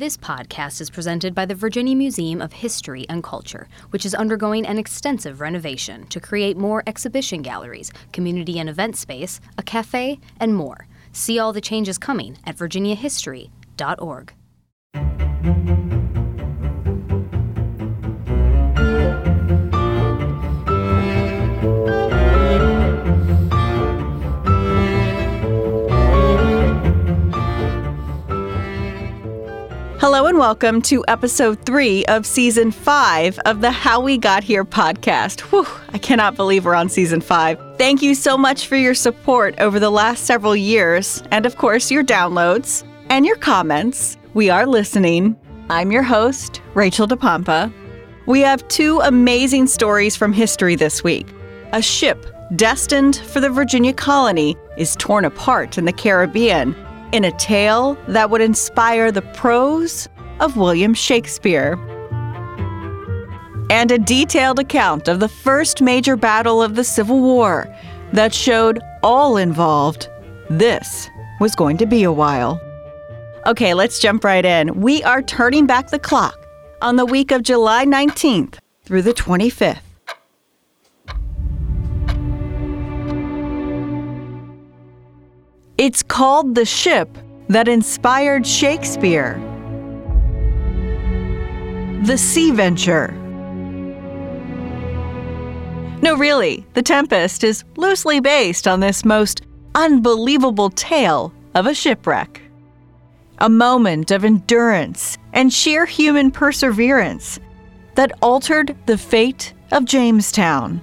This podcast is presented by the Virginia Museum of History and Culture, which is undergoing an extensive renovation to create more exhibition galleries, community and event space, a cafe, and more. See all the changes coming at virginiahistory.org. Hello and welcome to episode three of season five of the How We Got Here podcast. Whew, I cannot believe we're on season five. Thank you so much for your support over the last several years, and of course, your downloads and your comments. We are listening. I'm your host, Rachel DePompa. We have two amazing stories from history this week. A ship destined for the Virginia colony is torn apart in the Caribbean in a tale that would inspire the prose of William Shakespeare. And a detailed account of the first major battle of the Civil War that showed all involved this was going to be a while. Okay, let's jump right in. We are turning back the clock on the week of July 19th through the 25th. It's called the ship that inspired Shakespeare. The Sea Venture. No, really, The Tempest is loosely based on this most unbelievable tale of a shipwreck. A moment of endurance and sheer human perseverance that altered the fate of Jamestown.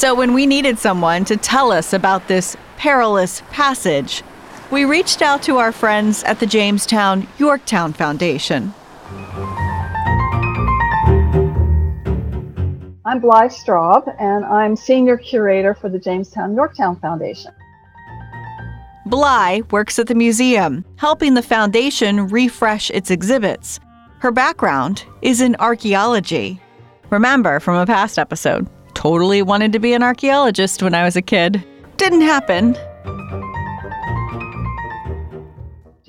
So, when we needed someone to tell us about this perilous passage, we reached out to our friends at the Jamestown Yorktown Foundation. I'm Bly Straube, and I'm Senior Curator for the Jamestown Yorktown Foundation. Bly works at the museum, helping the foundation refresh its exhibits. Her background is in archaeology. Remember from a past episode, totally wanted to be an archaeologist when I was a kid. Didn't happen.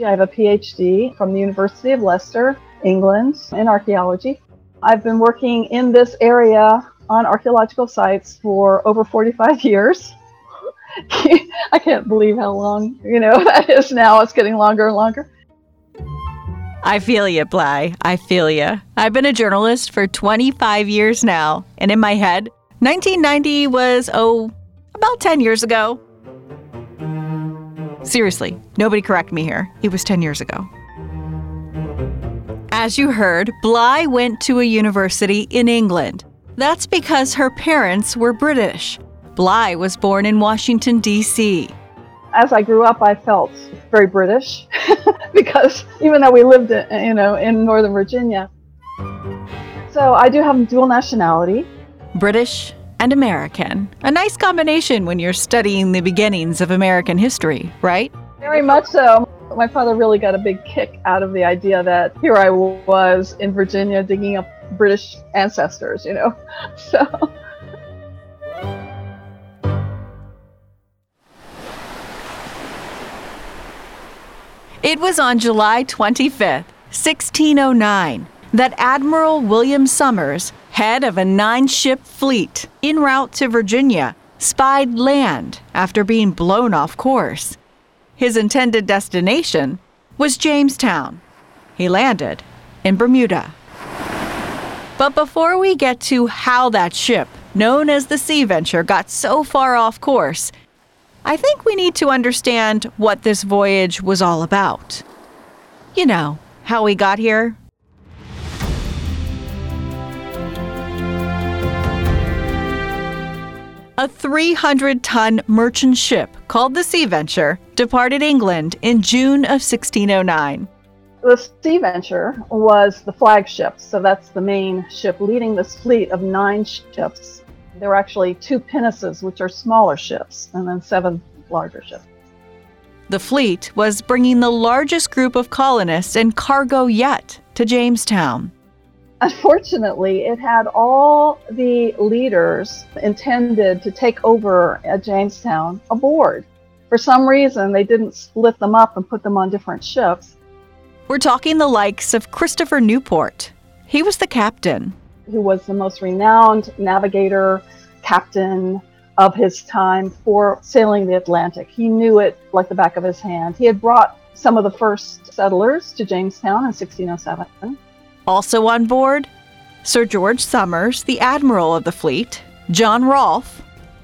I have a PhD from the University of Leicester, England, in archaeology. I've been working in this area on archaeological sites for over 45 years. I can't believe how long, you know, that is now. It's getting longer and longer. I feel you, Bly. I feel you. I've been a journalist for 25 years now, and in my head, 1990 was, oh, about 10 years ago. Seriously, nobody correct me here. It was 10 years ago. As you heard, Bly went to a university in England. That's because her parents were British. Bly was born in Washington, D.C. As I grew up, I felt very British because even though we lived, you know, in Northern Virginia, so I do have dual nationality. British and American. A nice combination when you're studying the beginnings of American history, right? Very much so. My father really got a big kick out of the idea that here I was in Virginia digging up British ancestors, you know? So. It was on July 25th, 1609, that Admiral William Somers head of a nine ship fleet en route to Virginia, spied land after being blown off course. His intended destination was Jamestown. He landed in Bermuda. But before we get to how that ship, known as the Sea Venture, got so far off course, I think we need to understand what this voyage was all about. You know, how we got here A 300 ton merchant ship called the Sea Venture departed England in June of 1609. The Sea Venture was the flagship, so that's the main ship leading this fleet of nine ships. There were actually two pinnaces, which are smaller ships, and then seven larger ships. The fleet was bringing the largest group of colonists and cargo yet to Jamestown. Unfortunately, it had all the leaders intended to take over at Jamestown aboard. For some reason, they didn't split them up and put them on different ships. We're talking the likes of Christopher Newport. He was the captain. Who was the most renowned navigator, captain of his time for sailing the Atlantic. He knew it like the back of his hand. He had brought some of the first settlers to Jamestown in 1607. Also on board, Sir George Somers, the admiral of the fleet, John Rolfe,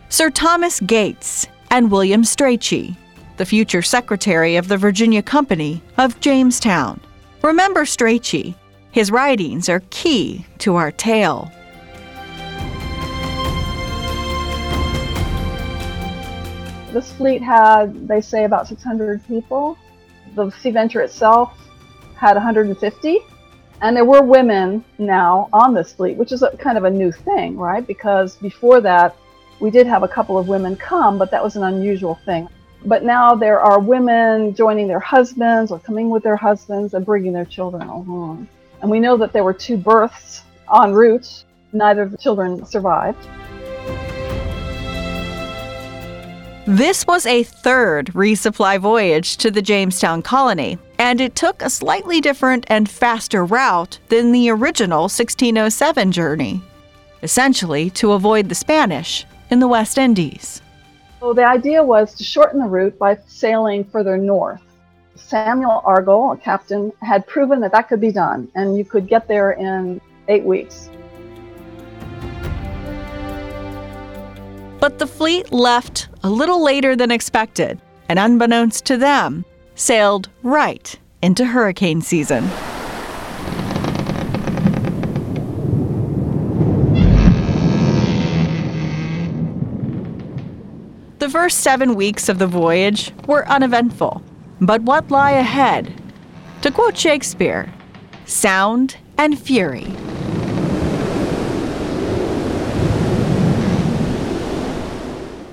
Sir Thomas Gates, and William Strachey, the future secretary of the Virginia Company of Jamestown. Remember Strachey. His writings are key to our tale. This fleet had, they say, about 600 people. The Sea Venture itself had 150. And there were women now on this fleet, which is a, kind of a new thing, right? Because before that, we did have a couple of women come, but that was an unusual thing. But now there are women joining their husbands or coming with their husbands and bringing their children along. And we know that there were two births en route. Neither of the children survived. This was a third resupply voyage to the Jamestown colony, and it took a slightly different and faster route than the original 1607 journey, essentially to avoid the Spanish in the West Indies. So the idea was to shorten the route by sailing further north. Samuel Argall, a captain, had proven that that could be done, and you could get there in eight weeks. But the fleet left a little later than expected, and unbeknownst to them, sailed right into hurricane season. The first seven weeks of the voyage were uneventful, but what lie ahead? To quote Shakespeare, sound and fury.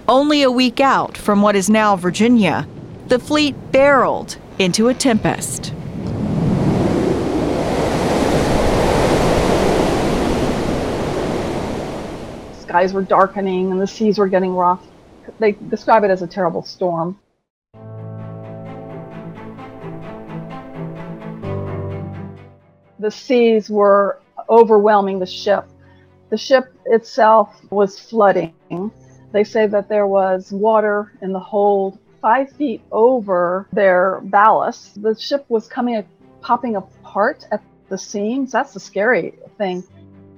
Only a week out from what is now Virginia, the fleet barreled into a tempest. Skies were darkening and the seas were getting rough. They describe it as a terrible storm. The seas were overwhelming the ship. The ship itself was flooding they say that there was water in the hold five feet over their ballast. The ship was coming, popping apart at the seams. That's the scary thing.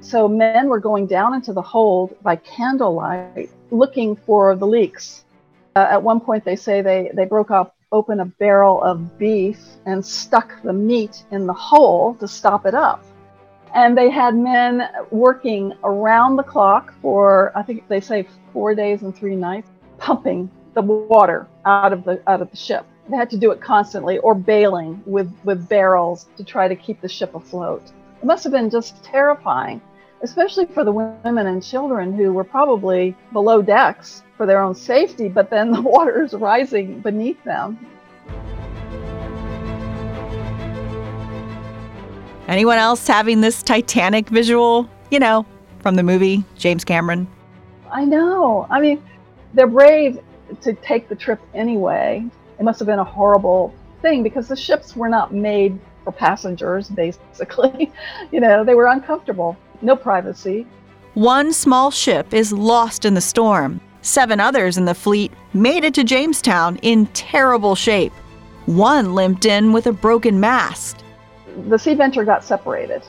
So men were going down into the hold by candlelight looking for the leaks. Uh, at one point, they say they, they broke up open a barrel of beef and stuck the meat in the hole to stop it up and they had men working around the clock for I think they say four days and three nights, pumping the water out of the out of the ship. They had to do it constantly, or bailing with with barrels to try to keep the ship afloat. It must have been just terrifying, especially for the women and children who were probably below decks for their own safety, but then the water is rising beneath them. Anyone else having this Titanic visual? You know, from the movie James Cameron. I know. I mean, they're brave to take the trip anyway. It must have been a horrible thing because the ships were not made for passengers, basically. you know, they were uncomfortable, no privacy. One small ship is lost in the storm. Seven others in the fleet made it to Jamestown in terrible shape. One limped in with a broken mast the Sea Venture got separated.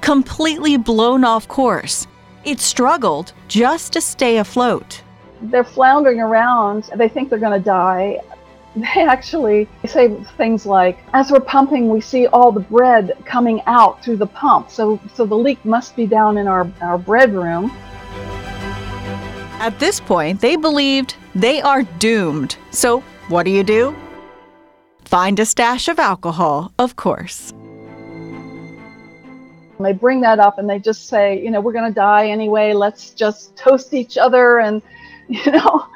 Completely blown off course, it struggled just to stay afloat. They're floundering around. They think they're going to die. They actually say things like, "As we're pumping, we see all the bread coming out through the pump. So, so the leak must be down in our our bread room." At this point, they believed they are doomed. So, what do you do? Find a stash of alcohol, of course. They bring that up and they just say, you know, we're going to die anyway. Let's just toast each other and, you know,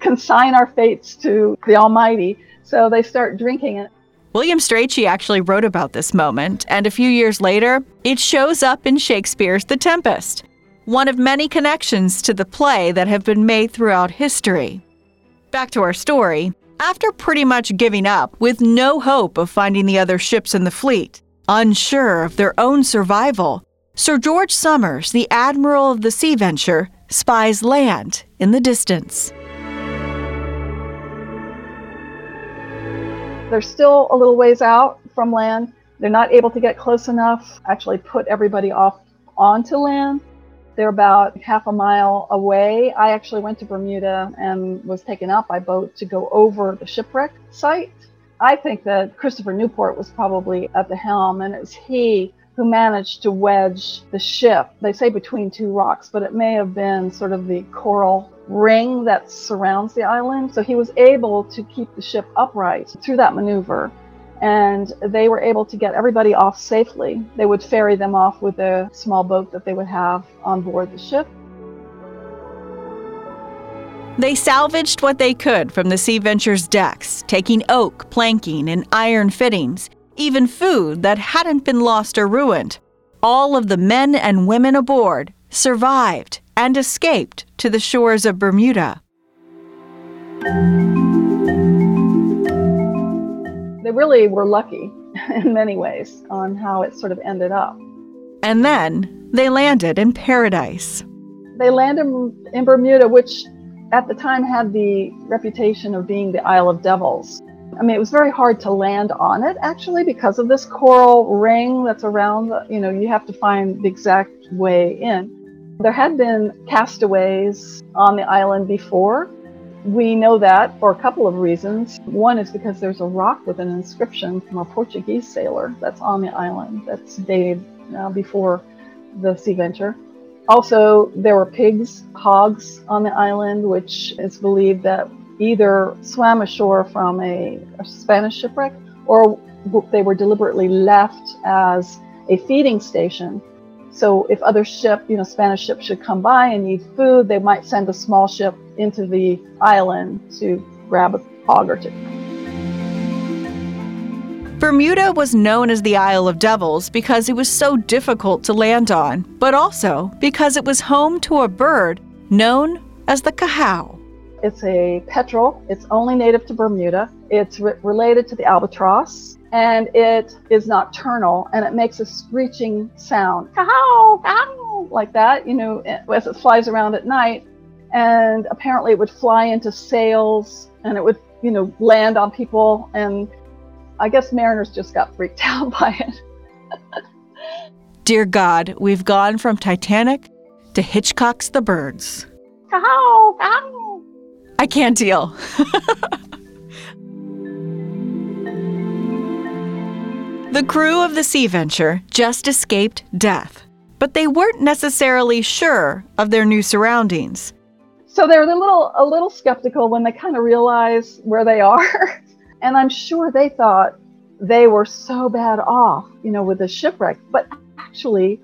consign our fates to the Almighty. So they start drinking it. William Strachey actually wrote about this moment, and a few years later, it shows up in Shakespeare's The Tempest, one of many connections to the play that have been made throughout history. Back to our story. After pretty much giving up, with no hope of finding the other ships in the fleet, unsure of their own survival, Sir George Somers, the admiral of the Sea Venture, spies land in the distance. They're still a little ways out from land. They're not able to get close enough, actually put everybody off onto land. They're about half a mile away. I actually went to Bermuda and was taken out by boat to go over the shipwreck site. I think that Christopher Newport was probably at the helm, and it's he who managed to wedge the ship, they say between two rocks, but it may have been sort of the coral ring that surrounds the island. So he was able to keep the ship upright through that maneuver. And they were able to get everybody off safely. They would ferry them off with a small boat that they would have on board the ship. They salvaged what they could from the Sea Venture's decks, taking oak, planking, and iron fittings, even food that hadn't been lost or ruined. All of the men and women aboard survived and escaped to the shores of Bermuda. They really were lucky in many ways on how it sort of ended up. And then they landed in paradise. They landed in Bermuda, which at the time had the reputation of being the Isle of Devils. I mean, it was very hard to land on it actually because of this coral ring that's around. The, you know, you have to find the exact way in. There had been castaways on the island before. We know that for a couple of reasons. One is because there's a rock with an inscription from a Portuguese sailor that's on the island that's dated uh, before the sea venture. Also, there were pigs, hogs on the island, which is believed that either swam ashore from a, a Spanish shipwreck or they were deliberately left as a feeding station. So if other ship, you know, Spanish ships should come by and need food, they might send a small ship into the island to grab a hog or two. Bermuda was known as the Isle of Devils because it was so difficult to land on, but also because it was home to a bird known as the cahow. It's a petrel. It's only native to Bermuda. It's re- related to the albatross, and it is nocturnal, and it makes a screeching sound, caw, caw, like that. You know, eh, as it flies around at night, and apparently it would fly into sails, and it would, you know, land on people, and I guess mariners just got freaked out by it. Dear God, we've gone from Titanic to Hitchcock's The Birds. Caw, caw. I can't deal. the crew of the Sea Venture just escaped death, but they weren't necessarily sure of their new surroundings. So they're a little a little skeptical when they kind of realize where they are. and I'm sure they thought they were so bad off, you know, with the shipwreck. But actually,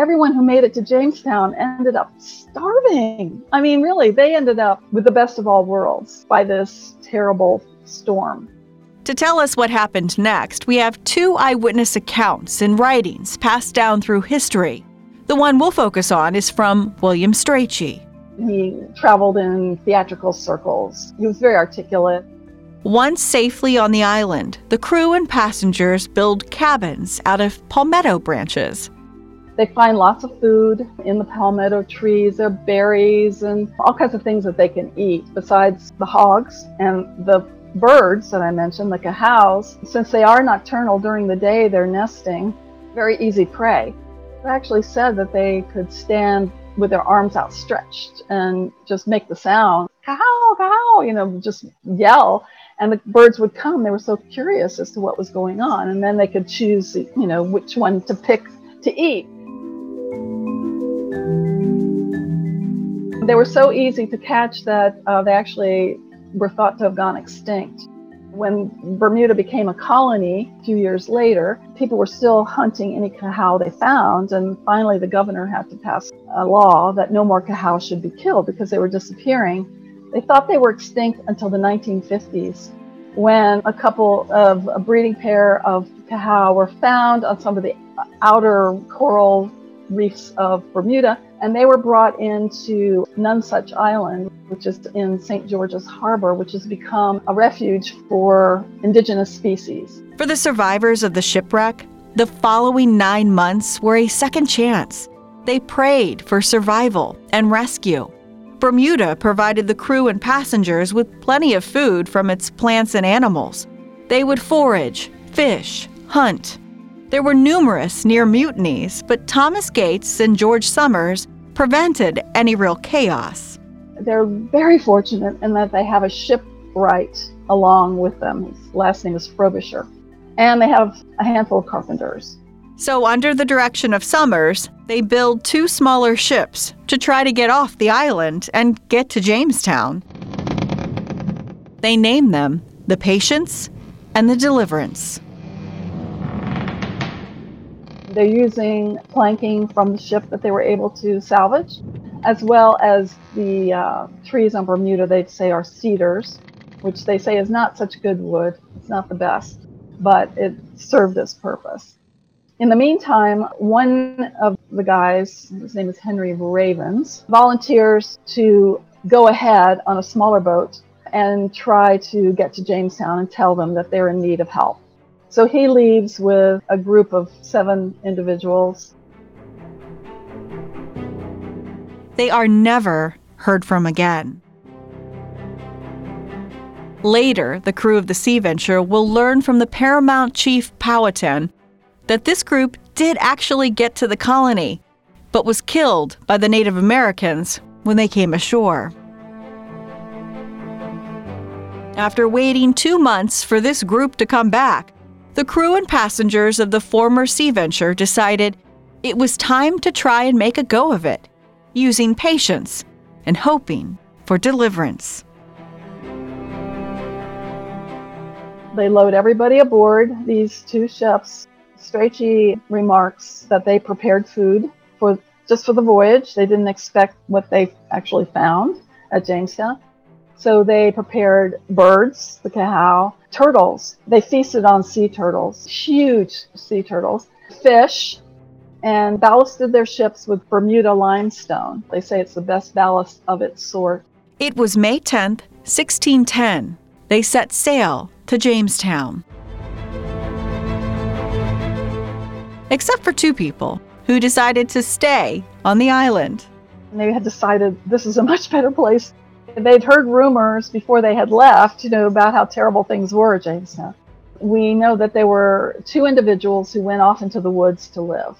everyone who made it to Jamestown ended up starving. I mean, really, they ended up with the best of all worlds by this terrible storm. To tell us what happened next, we have two eyewitness accounts and writings passed down through history. The one we'll focus on is from William Strachey. He traveled in theatrical circles. He was very articulate. Once safely on the island, the crew and passengers build cabins out of palmetto branches. They find lots of food in the palmetto trees. There are berries and all kinds of things that they can eat besides the hogs and the birds that I mentioned, the cahows. Since they are nocturnal during the day, they're nesting. Very easy prey. They actually said that they could stand with their arms outstretched and just make the sound, cahow, cahow, you know, just yell. And the birds would come. They were so curious as to what was going on. And then they could choose, you know, which one to pick to eat. They were so easy to catch that uh, they actually were thought to have gone extinct. When Bermuda became a colony a few years later, people were still hunting any cahow they found, and finally the governor had to pass a law that no more cahow should be killed because they were disappearing. They thought they were extinct until the 1950s. when a couple of a breeding pair of cahow were found on some of the outer coral reefs of Bermuda, and they were brought into Nonsuch Island, which is in St. George's Harbor, which has become a refuge for indigenous species. For the survivors of the shipwreck, the following nine months were a second chance. They prayed for survival and rescue. Bermuda provided the crew and passengers with plenty of food from its plants and animals. They would forage, fish, hunt. There were numerous near mutinies, but Thomas Gates and George Somers prevented any real chaos. They're very fortunate in that they have a shipwright along with them. His last name is Frobisher. And they have a handful of carpenters. So, under the direction of Somers, they build two smaller ships to try to get off the island and get to Jamestown. They name them the Patience and the Deliverance. They're using planking from the ship that they were able to salvage, as well as the uh, trees on Bermuda, they say are cedars, which they say is not such good wood. It's not the best, but it served its purpose. In the meantime, one of the guys, his name is Henry Ravens, volunteers to go ahead on a smaller boat and try to get to Jamestown and tell them that they're in need of help. So he leaves with a group of seven individuals. They are never heard from again. Later, the crew of the Sea Venture will learn from the paramount chief Powhatan that this group did actually get to the colony, but was killed by the Native Americans when they came ashore. After waiting two months for this group to come back, the crew and passengers of the former Sea Venture decided it was time to try and make a go of it, using patience and hoping for deliverance. They load everybody aboard these two ships Strachey remarks that they prepared food for just for the voyage. They didn't expect what they actually found at Jamestown. So they prepared birds, the cahow, turtles. They feasted on sea turtles, huge sea turtles, fish, and ballasted their ships with Bermuda limestone. They say it's the best ballast of its sort. It was May 10th, 1610. They set sail to Jamestown. except for two people who decided to stay on the island. And They had decided this is a much better place. They'd heard rumors before they had left, you know, about how terrible things were at Jamestown. We know that there were two individuals who went off into the woods to live.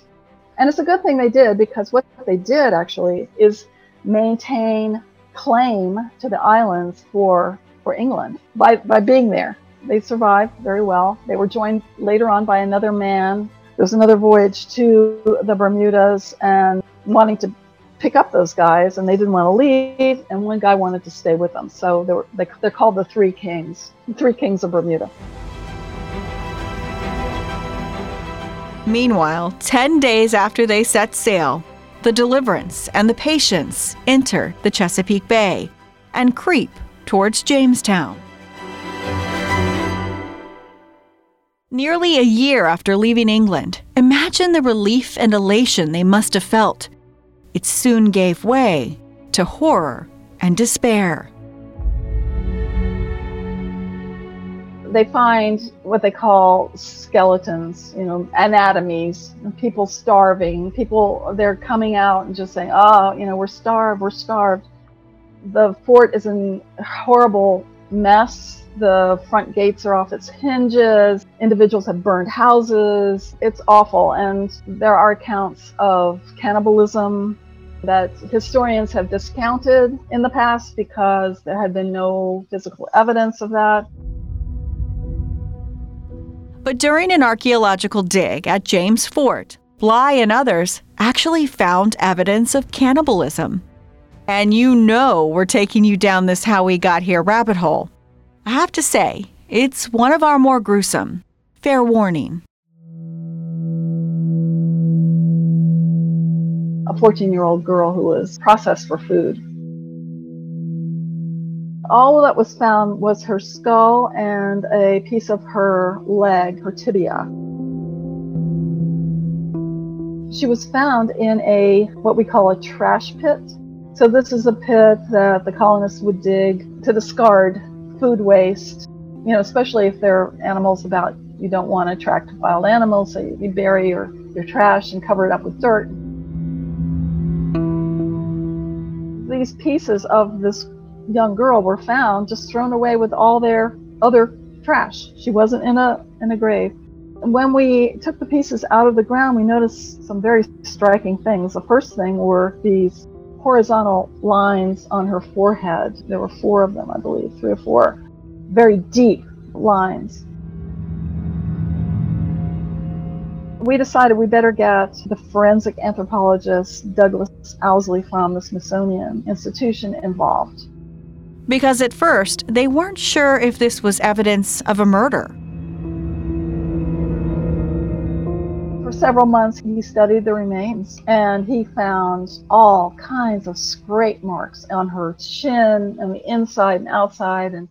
And it's a good thing they did because what they did actually is maintain claim to the islands for, for England by, by being there. They survived very well. They were joined later on by another man There was another voyage to the Bermudas and wanting to pick up those guys, and they didn't want to leave, and one guy wanted to stay with them. So they were, they, they're called the Three Kings, the Three Kings of Bermuda. Meanwhile, 10 days after they set sail, the Deliverance and the Patience enter the Chesapeake Bay and creep towards Jamestown. Nearly a year after leaving England, imagine the relief and elation they must have felt. It soon gave way to horror and despair. They find what they call skeletons, you know, anatomies, people starving, people, they're coming out and just saying, oh, you know, we're starved, we're starved. The fort is in horrible mess the front gates are off its hinges. Individuals have burned houses. It's awful. And there are accounts of cannibalism that historians have discounted in the past because there had been no physical evidence of that. But during an archaeological dig at James Fort, Bly and others actually found evidence of cannibalism. And you know we're taking you down this how we got here rabbit hole. I have to say, it's one of our more gruesome. Fair warning. A 14 year old girl who was processed for food. All that was found was her skull and a piece of her leg, her tibia. She was found in a what we call a trash pit. So this is a pit that the colonists would dig to discard food waste, you know, especially if there are animals about. You don't want to attract wild animals, so you bury your, your trash and cover it up with dirt. These pieces of this young girl were found just thrown away with all their other trash. She wasn't in a in a grave. And when we took the pieces out of the ground, we noticed some very striking things. The first thing were these horizontal lines on her forehead. There were four of them, I believe, three or four, very deep lines. We decided we better get the forensic anthropologist Douglas Owsley from the Smithsonian Institution involved. Because at first, they weren't sure if this was evidence of a murder. Several months, he studied the remains and he found all kinds of scrape marks on her chin and the inside and outside and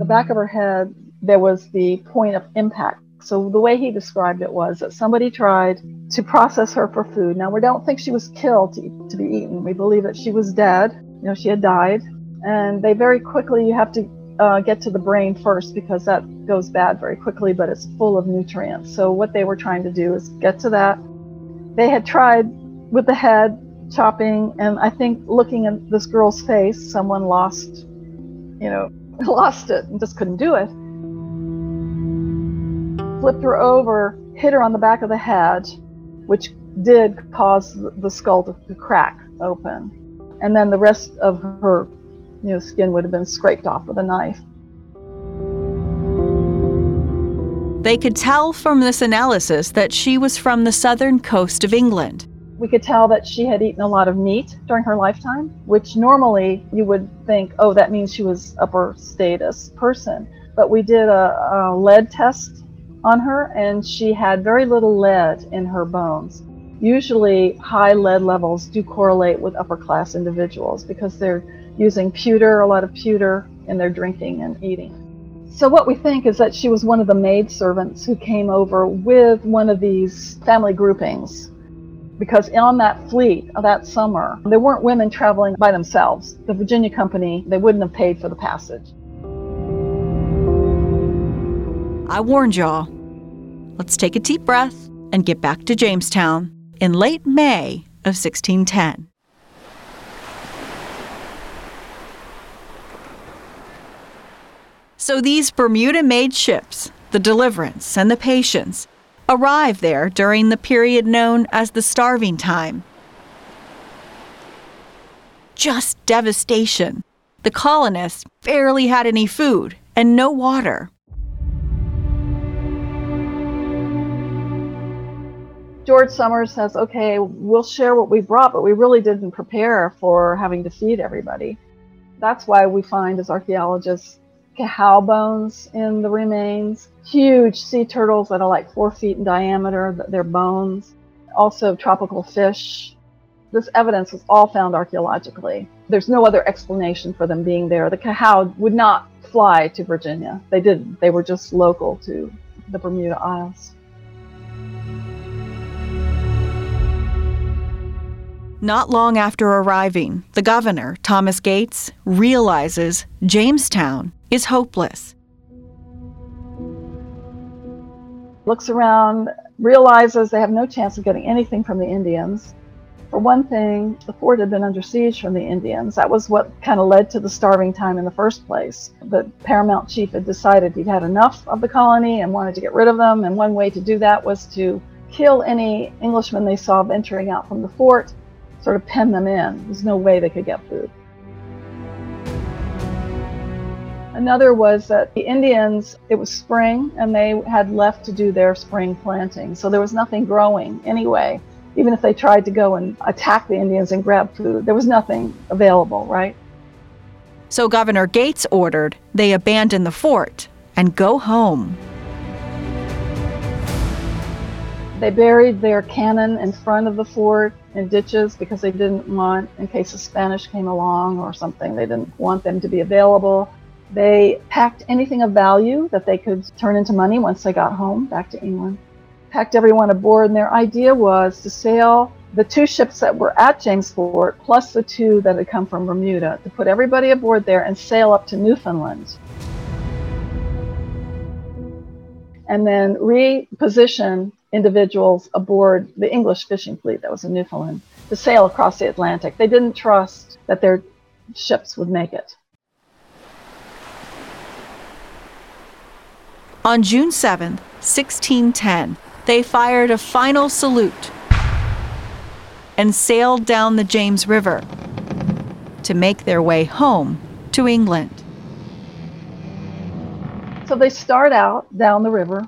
the back of her head there was the point of impact. So the way he described it was that somebody tried to process her for food. Now we don't think she was killed to, to be eaten. We believe that she was dead. You know she had died. And they very quickly you have to uh, get to the brain first because that goes bad very quickly, but it's full of nutrients. So, what they were trying to do is get to that. They had tried with the head chopping, and I think looking at this girl's face, someone lost, you know, lost it and just couldn't do it. Flipped her over, hit her on the back of the head, which did cause the skull to crack open. And then the rest of her you know, skin would have been scraped off with a knife. They could tell from this analysis that she was from the southern coast of England. We could tell that she had eaten a lot of meat during her lifetime, which normally you would think, oh, that means she was upper status person. But we did a, a lead test on her, and she had very little lead in her bones. Usually, high lead levels do correlate with upper class individuals because they're using pewter, a lot of pewter in their drinking and eating. So, what we think is that she was one of the maid servants who came over with one of these family groupings. Because on that fleet that summer, there weren't women traveling by themselves. The Virginia Company, they wouldn't have paid for the passage. I warned y'all. Let's take a deep breath and get back to Jamestown in late May of 1610. So these Bermuda made ships, the Deliverance and the Patience, arrived there during the period known as the Starving Time. Just devastation. The colonists barely had any food and no water. George Somers says, okay, we'll share what we brought, but we really didn't prepare for having to feed everybody. That's why we find as archaeologists cahow bones in the remains, huge sea turtles that are like four feet in diameter, their bones, also tropical fish. This evidence was all found archaeologically. There's no other explanation for them being there. The cahow would not fly to Virginia. They didn't. They were just local to the Bermuda Isles. Not long after arriving, the governor, Thomas Gates, realizes Jamestown is hopeless. Looks around, realizes they have no chance of getting anything from the Indians. For one thing, the fort had been under siege from the Indians. That was what kind of led to the starving time in the first place. The paramount chief had decided he'd had enough of the colony and wanted to get rid of them, and one way to do that was to kill any Englishmen they saw venturing out from the fort, sort of pen them in. There's no way they could get food. Another was that the Indians, it was spring and they had left to do their spring planting. So there was nothing growing anyway. Even if they tried to go and attack the Indians and grab food, there was nothing available, right? So Governor Gates ordered they abandon the fort and go home. They buried their cannon in front of the fort in ditches because they didn't want, in case the Spanish came along or something, they didn't want them to be available. They packed anything of value that they could turn into money once they got home back to England. Packed everyone aboard, and their idea was to sail the two ships that were at James Fort, plus the two that had come from Bermuda, to put everybody aboard there and sail up to Newfoundland. And then reposition individuals aboard the English fishing fleet that was in Newfoundland to sail across the Atlantic. They didn't trust that their ships would make it. On June 7, 1610, they fired a final salute and sailed down the James River to make their way home to England. So they start out down the river.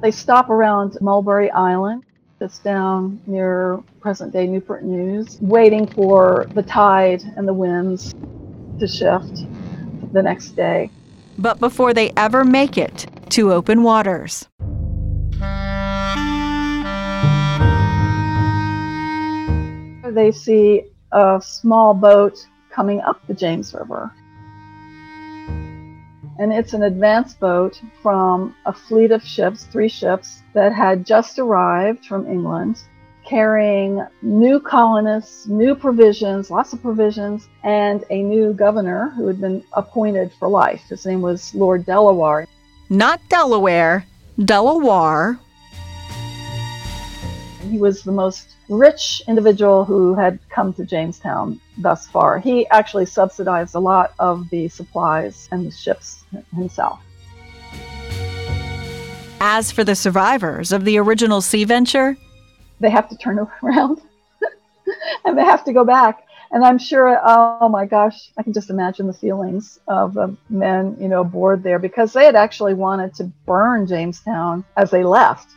They stop around Mulberry Island, that's down near present day Newport News, waiting for the tide and the winds to shift the next day. But before they ever make it to open waters, they see a small boat coming up the James River. And it's an advance boat from a fleet of ships, three ships, that had just arrived from England, carrying new colonists, new provisions, lots of provisions, and a new governor who had been appointed for life. His name was Lord Delaware. Not Delaware, Delaware. He was the most rich individual who had come to Jamestown thus far. He actually subsidized a lot of the supplies and the ships himself. As for the survivors of the original sea venture, they have to turn around and they have to go back. And I'm sure, oh my gosh, I can just imagine the feelings of the men, you know, aboard there because they had actually wanted to burn Jamestown as they left.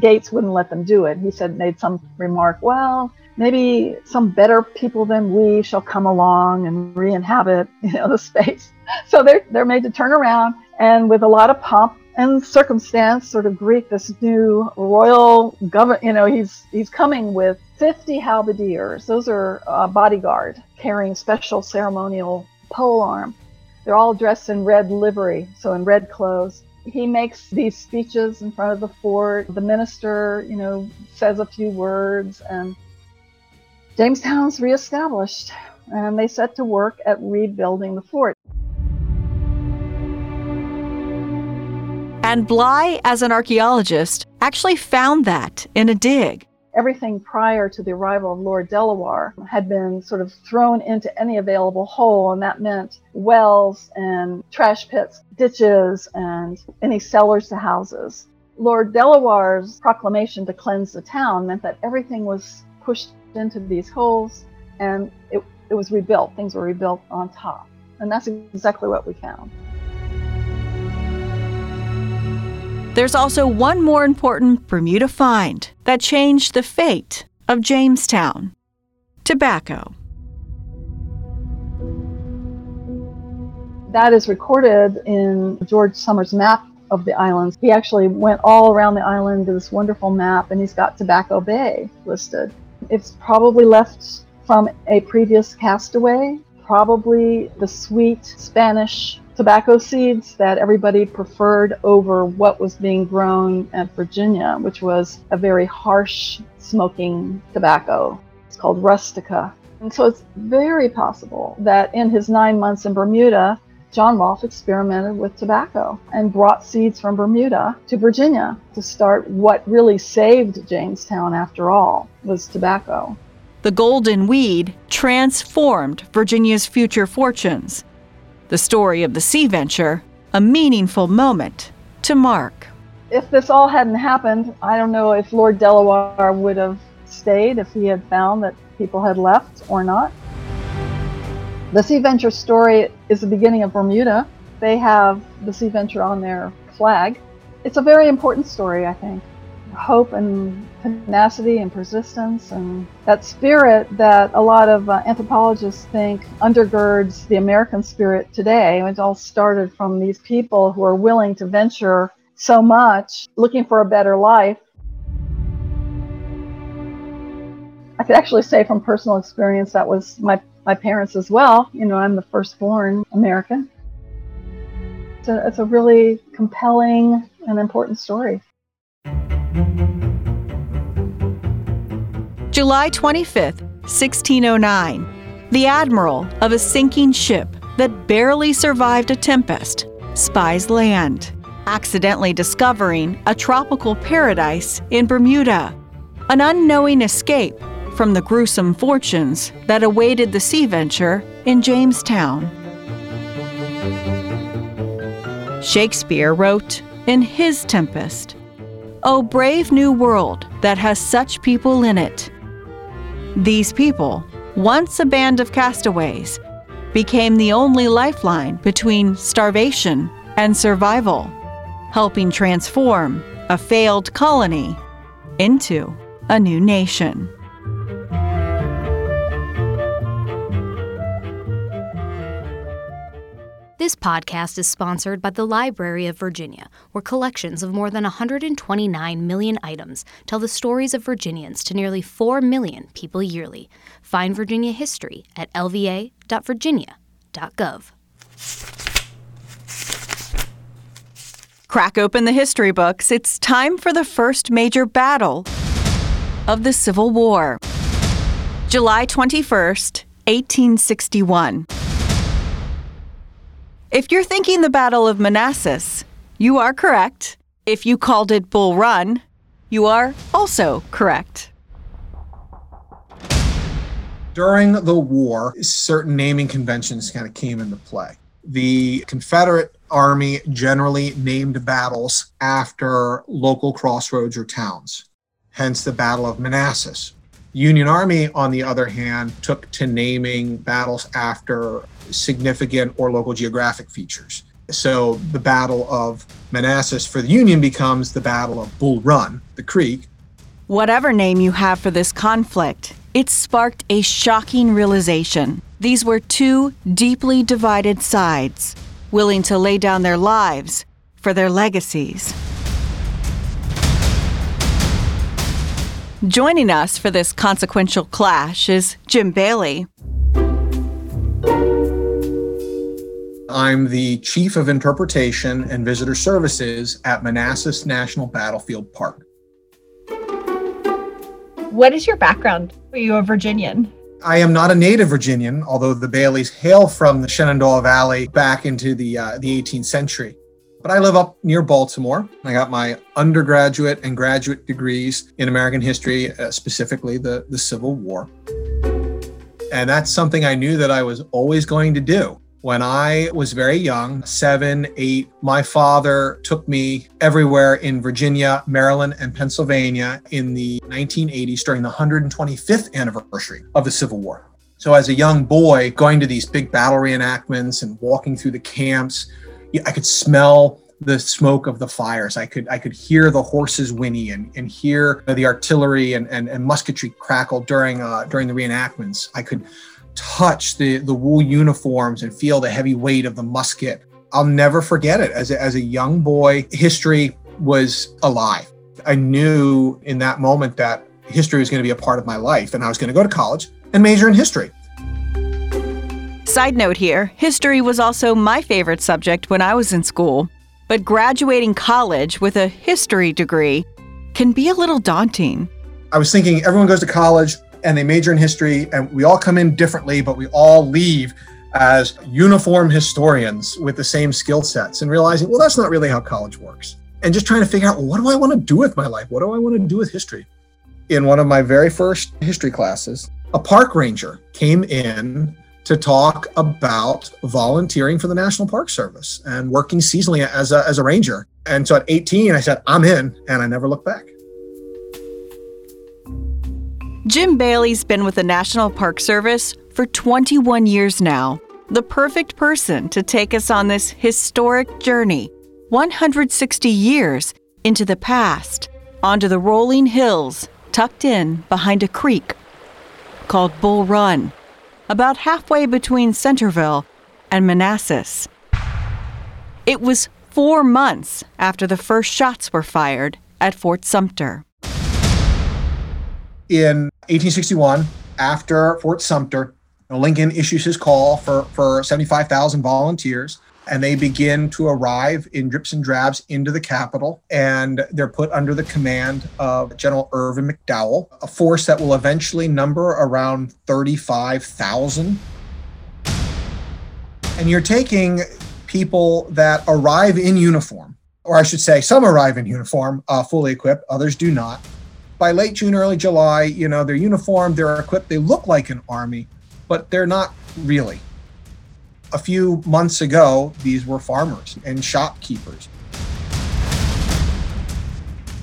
Gates wouldn't let them do it. He said, made some remark, well, maybe some better people than we shall come along and re-inhabit, you know, the space. So they're they're made to turn around and with a lot of pomp and circumstance, sort of greet this new royal governor. You know, he's he's coming with 50 halberdiers. Those are uh, bodyguard carrying special ceremonial pole arm. They're all dressed in red livery, so in red clothes he makes these speeches in front of the fort. The minister, you know, says a few words, and Jamestown's reestablished, and they set to work at rebuilding the fort. And Bly, as an archaeologist, actually found that in a dig everything prior to the arrival of Lord Delaware had been sort of thrown into any available hole, and that meant wells and trash pits, ditches, and any cellars to houses. Lord Delaware's proclamation to cleanse the town meant that everything was pushed into these holes and it, it was rebuilt. Things were rebuilt on top. And that's exactly what we found. There's also one more important Bermuda find that changed the fate of Jamestown tobacco. That is recorded in George Somers' map of the islands. He actually went all around the island to this wonderful map, and he's got Tobacco Bay listed. It's probably left from a previous castaway, probably the sweet Spanish tobacco seeds that everybody preferred over what was being grown at Virginia, which was a very harsh smoking tobacco. It's called rustica. And so it's very possible that in his nine months in Bermuda, John Rolfe experimented with tobacco and brought seeds from Bermuda to Virginia to start what really saved Jamestown after all was tobacco. The golden weed transformed Virginia's future fortunes the story of the sea venture, a meaningful moment to mark. If this all hadn't happened, I don't know if Lord Delaware would have stayed if he had found that people had left or not. The Sea Venture story is the beginning of Bermuda. They have the Sea Venture on their flag. It's a very important story, I think hope and tenacity and persistence and that spirit that a lot of uh, anthropologists think undergirds the American spirit today. It all started from these people who are willing to venture so much, looking for a better life. I could actually say from personal experience that was my, my parents as well. You know, I'm the firstborn American. It's a, it's a really compelling and important story. July 25th, 1609. The admiral of a sinking ship that barely survived a tempest spies land, accidentally discovering a tropical paradise in Bermuda. An unknowing escape from the gruesome fortunes that awaited the sea venture in Jamestown. Shakespeare wrote in his Tempest O brave new world that has such people in it. These people, once a band of castaways, became the only lifeline between starvation and survival, helping transform a failed colony into a new nation. This podcast is sponsored by the Library of Virginia, where collections of more than 129 million items tell the stories of Virginians to nearly 4 million people yearly. Find Virginia history at lva.virginia.gov. Crack open the history books. It's time for the first major battle of the Civil War. July 21st, 1861. If you're thinking the Battle of Manassas, you are correct. If you called it Bull Run, you are also correct. During the war, certain naming conventions kind of came into play. The Confederate Army generally named battles after local crossroads or towns, hence the Battle of Manassas. Union Army, on the other hand, took to naming battles after significant or local geographic features. So the Battle of Manassas for the Union becomes the Battle of Bull Run, the creek. Whatever name you have for this conflict, it sparked a shocking realization. These were two deeply divided sides, willing to lay down their lives for their legacies. Joining us for this consequential clash is Jim Bailey. I'm the Chief of Interpretation and Visitor Services at Manassas National Battlefield Park. What is your background? Are you a Virginian? I am not a native Virginian, although the Baileys hail from the Shenandoah Valley back into the, uh, the 18th century. But I live up near Baltimore. I got my undergraduate and graduate degrees in American history, uh, specifically the, the Civil War. And that's something I knew that I was always going to do. When I was very young, seven, eight, my father took me everywhere in Virginia, Maryland, and Pennsylvania in the 1980s during the 125th anniversary of the Civil War. So, as a young boy, going to these big battle reenactments and walking through the camps, I could smell the smoke of the fires. I could I could hear the horses whinny and, and hear the artillery and, and, and musketry crackle during uh, during the reenactments. I could touch the, the wool uniforms and feel the heavy weight of the musket. I'll never forget it. As a, as a young boy, history was alive. I knew in that moment that history was going to be a part of my life and I was going to go to college and major in history. Side note here history was also my favorite subject when I was in school, but graduating college with a history degree can be a little daunting. I was thinking everyone goes to college, and they major in history, and we all come in differently, but we all leave as uniform historians with the same skill sets and realizing, well, that's not really how college works. And just trying to figure out, well, what do I want to do with my life? What do I want to do with history? In one of my very first history classes, a park ranger came in to talk about volunteering for the National Park Service and working seasonally as a, as a ranger. And so at 18, I said, I'm in, and I never looked back. Jim Bailey's been with the National Park Service for 21 years now. The perfect person to take us on this historic journey 160 years into the past, onto the rolling hills tucked in behind a creek called Bull Run, about halfway between Centreville and Manassas. It was four months after the first shots were fired at Fort Sumter. In 1861, after Fort Sumter, Lincoln issues his call for, for 75,000 volunteers and they begin to arrive in drips and drabs into the capital. And they're put under the command of General Irvin McDowell, a force that will eventually number around 35,000. And you're taking people that arrive in uniform, or I should say, some arrive in uniform, uh, fully equipped, others do not. By late June, early July, you know, they're uniformed, they're equipped, they look like an army, but they're not really a few months ago, these were farmers and shopkeepers.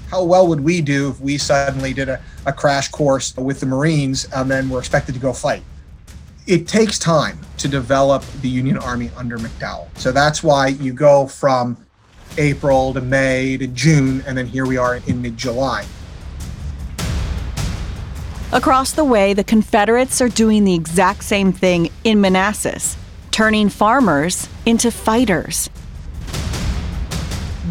How well would we do if we suddenly did a, a crash course with the Marines and then were expected to go fight? It takes time to develop the Union Army under McDowell. So that's why you go from April to May to June, and then here we are in mid July. Across the way, the Confederates are doing the exact same thing in Manassas turning farmers into fighters.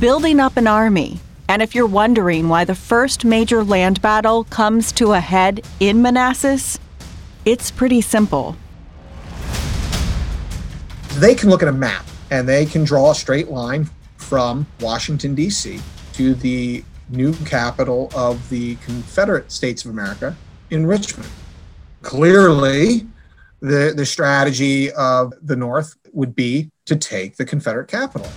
Building up an army. And if you're wondering why the first major land battle comes to a head in Manassas, it's pretty simple. They can look at a map and they can draw a straight line from Washington, D.C. to the new capital of the Confederate States of America in Richmond. Clearly, the, the strategy of the North would be to take the Confederate capital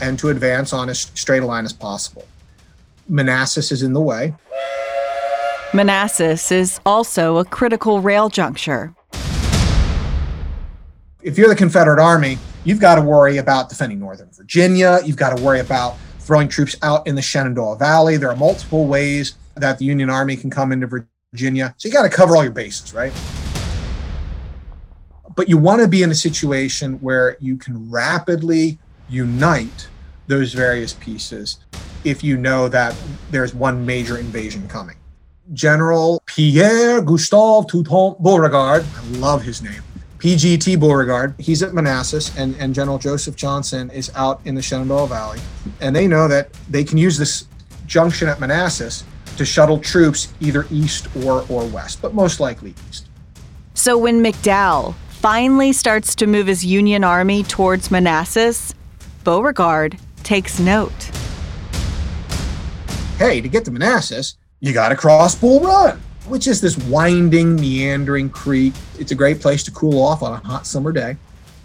and to advance on as straight a line as possible. Manassas is in the way. Manassas is also a critical rail juncture. If you're the Confederate Army, you've got to worry about defending Northern Virginia. You've got to worry about throwing troops out in the Shenandoah Valley. There are multiple ways that the Union Army can come into Virginia. So you got to cover all your bases, right? But you want to be in a situation where you can rapidly unite those various pieces if you know that there's one major invasion coming. General Pierre Gustave Toutant Beauregard, I love his name, PGT Beauregard, he's at Manassas, and, and General Joseph Johnston is out in the Shenandoah Valley. And they know that they can use this junction at Manassas to shuttle troops either east or, or west, but most likely east. So when McDowell finally starts to move his Union army towards Manassas, Beauregard takes note. Hey, to get to Manassas, you got to cross Bull Run, which is this winding, meandering creek. It's a great place to cool off on a hot summer day,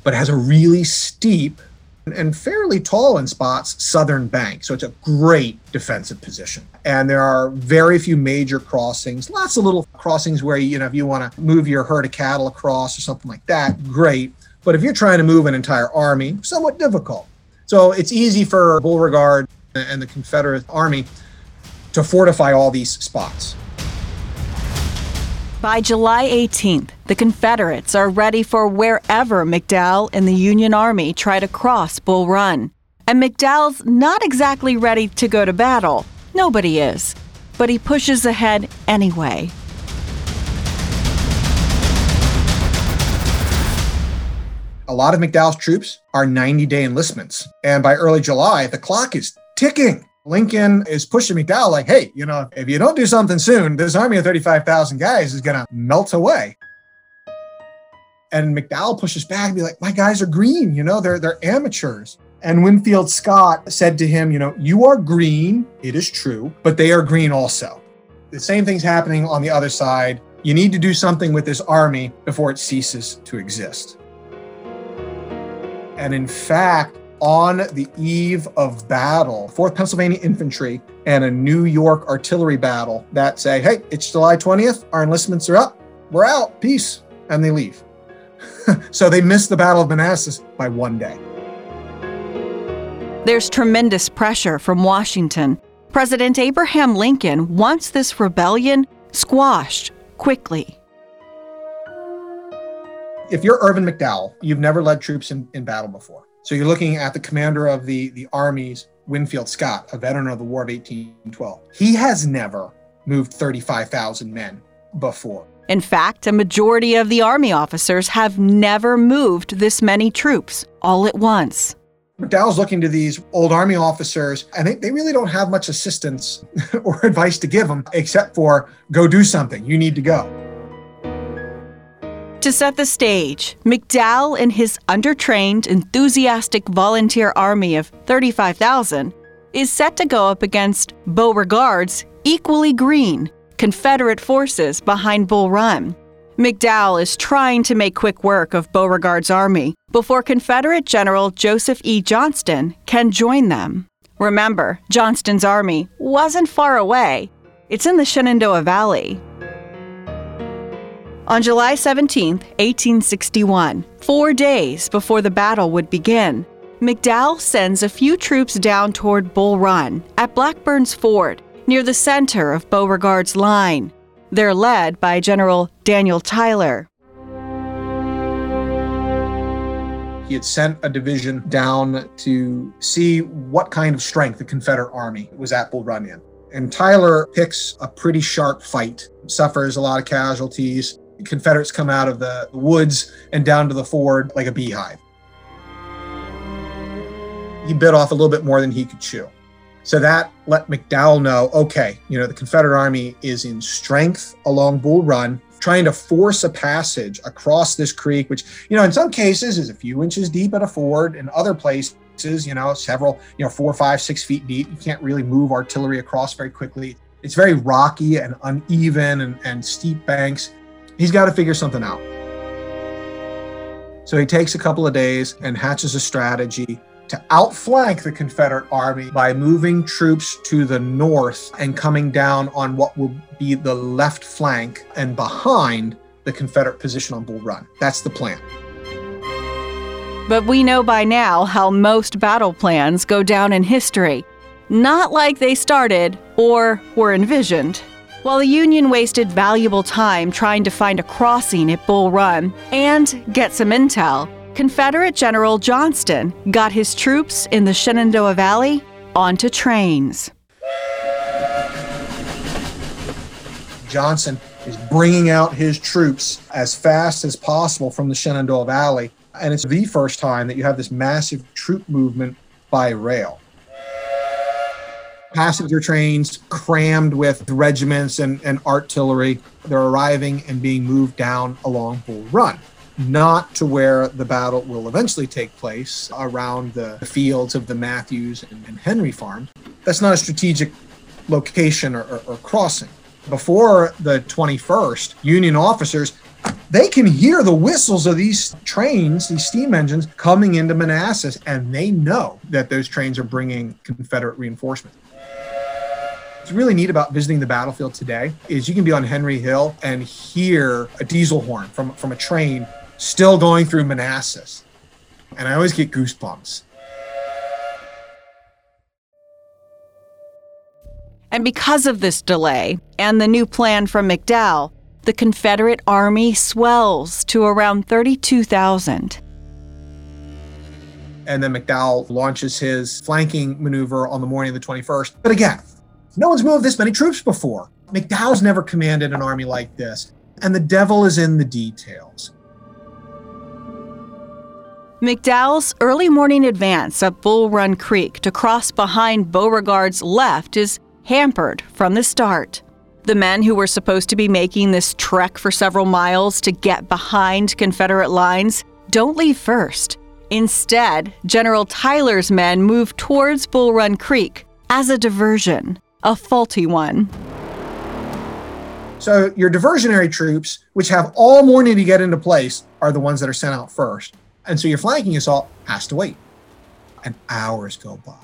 but it has a really steep and fairly tall in spots southern bank. So it's a great defensive position. And there are very few major crossings, lots of little crossings where, you know, if you want to move your herd of cattle across or something like that, great. But if you're trying to move an entire army, somewhat difficult. So it's easy for Beauregard and the Confederate Army to fortify all these spots. By July 18th, the Confederates are ready for wherever McDowell and the Union Army try to cross Bull Run. And McDowell's not exactly ready to go to battle. Nobody is. But he pushes ahead anyway. A lot of McDowell's troops are 90 day enlistments. And by early July, the clock is ticking. Lincoln is pushing McDowell like, hey, you know, if you don't do something soon, this army of 35,000 guys is going to melt away. And McDowell pushes back and be like, my guys are green, you know, they're, they're amateurs. And Winfield Scott said to him, you know, you are green, it is true, but they are green also. The same thing's happening on the other side. You need to do something with this army before it ceases to exist. And in fact, on the eve of battle, 4th Pennsylvania Infantry and a New York artillery battle that say, hey, it's July 20th, our enlistments are up, we're out, peace, and they leave. so they missed the Battle of Manassas by one day. There's tremendous pressure from Washington. President Abraham Lincoln wants this rebellion squashed quickly. If you're Irvin McDowell, you've never led troops in, in battle before so you're looking at the commander of the, the armies, Winfield Scott, a veteran of the War of 1812. He has never moved 35,000 men before. In fact, a majority of the army officers have never moved this many troops all at once. McDowell's looking to these old Army officers, and they, they really don't have much assistance or advice to give them except for go do something. You need to go. To set the stage, McDowell and his undertrained, enthusiastic volunteer army of 35,000 is set to go up against Beauregard's equally green Confederate forces behind Bull Run. McDowell is trying to make quick work of Beauregard's army before Confederate General Joseph E. Johnston can join them. Remember, Johnston's army wasn't far away. It's in the Shenandoah Valley. On July 17, 1861, four days before the battle would begin, McDowell sends a few troops down toward Bull Run at Blackburn's Ford, near the center of Beauregard's line. They're led by General Daniel Tyler. He had sent a division down to see what kind of strength the Confederate Army was at Bull Run in. And Tyler picks a pretty sharp fight, suffers a lot of casualties, Confederates come out of the woods and down to the ford like a beehive. He bit off a little bit more than he could chew. So that let McDowell know okay, you know, the Confederate Army is in strength along Bull Run, trying to force a passage across this creek, which, you know, in some cases is a few inches deep at a ford, in other places, you know, several, you know, four, five, six feet deep. You can't really move artillery across very quickly. It's very rocky and uneven and, and steep banks. He's got to figure something out. So he takes a couple of days and hatches a strategy to outflank the Confederate army by moving troops to the north and coming down on what will be the left flank and behind the Confederate position on Bull Run. That's the plan. But we know by now how most battle plans go down in history. Not like they started or were envisioned. While the Union wasted valuable time trying to find a crossing at Bull Run and get some intel, Confederate General Johnston got his troops in the Shenandoah Valley onto trains. Johnston is bringing out his troops as fast as possible from the Shenandoah Valley. And it's the first time that you have this massive troop movement by rail passenger trains crammed with regiments and, and artillery. They're arriving and being moved down along Bull Run, not to where the battle will eventually take place around the fields of the Matthews and, and Henry farms. That's not a strategic location or, or, or crossing. Before the 21st, Union officers they can hear the whistles of these trains, these steam engines coming into Manassas, and they know that those trains are bringing Confederate reinforcements. What's really neat about visiting the battlefield today is you can be on Henry Hill and hear a diesel horn from, from a train still going through Manassas. And I always get goosebumps. And because of this delay and the new plan from McDowell, the Confederate Army swells to around 32,000. And then McDowell launches his flanking maneuver on the morning of the 21st. But again, no one's moved this many troops before. McDowell's never commanded an army like this. And the devil is in the details. McDowell's early morning advance up Bull Run Creek to cross behind Beauregard's left is hampered from the start. The men who were supposed to be making this trek for several miles to get behind Confederate lines don't leave first. Instead, General Tyler's men move towards Bull Run Creek as a diversion a faulty one. So your diversionary troops, which have all morning to get into place, are the ones that are sent out first. And so your flanking assault has to wait. And hours go by.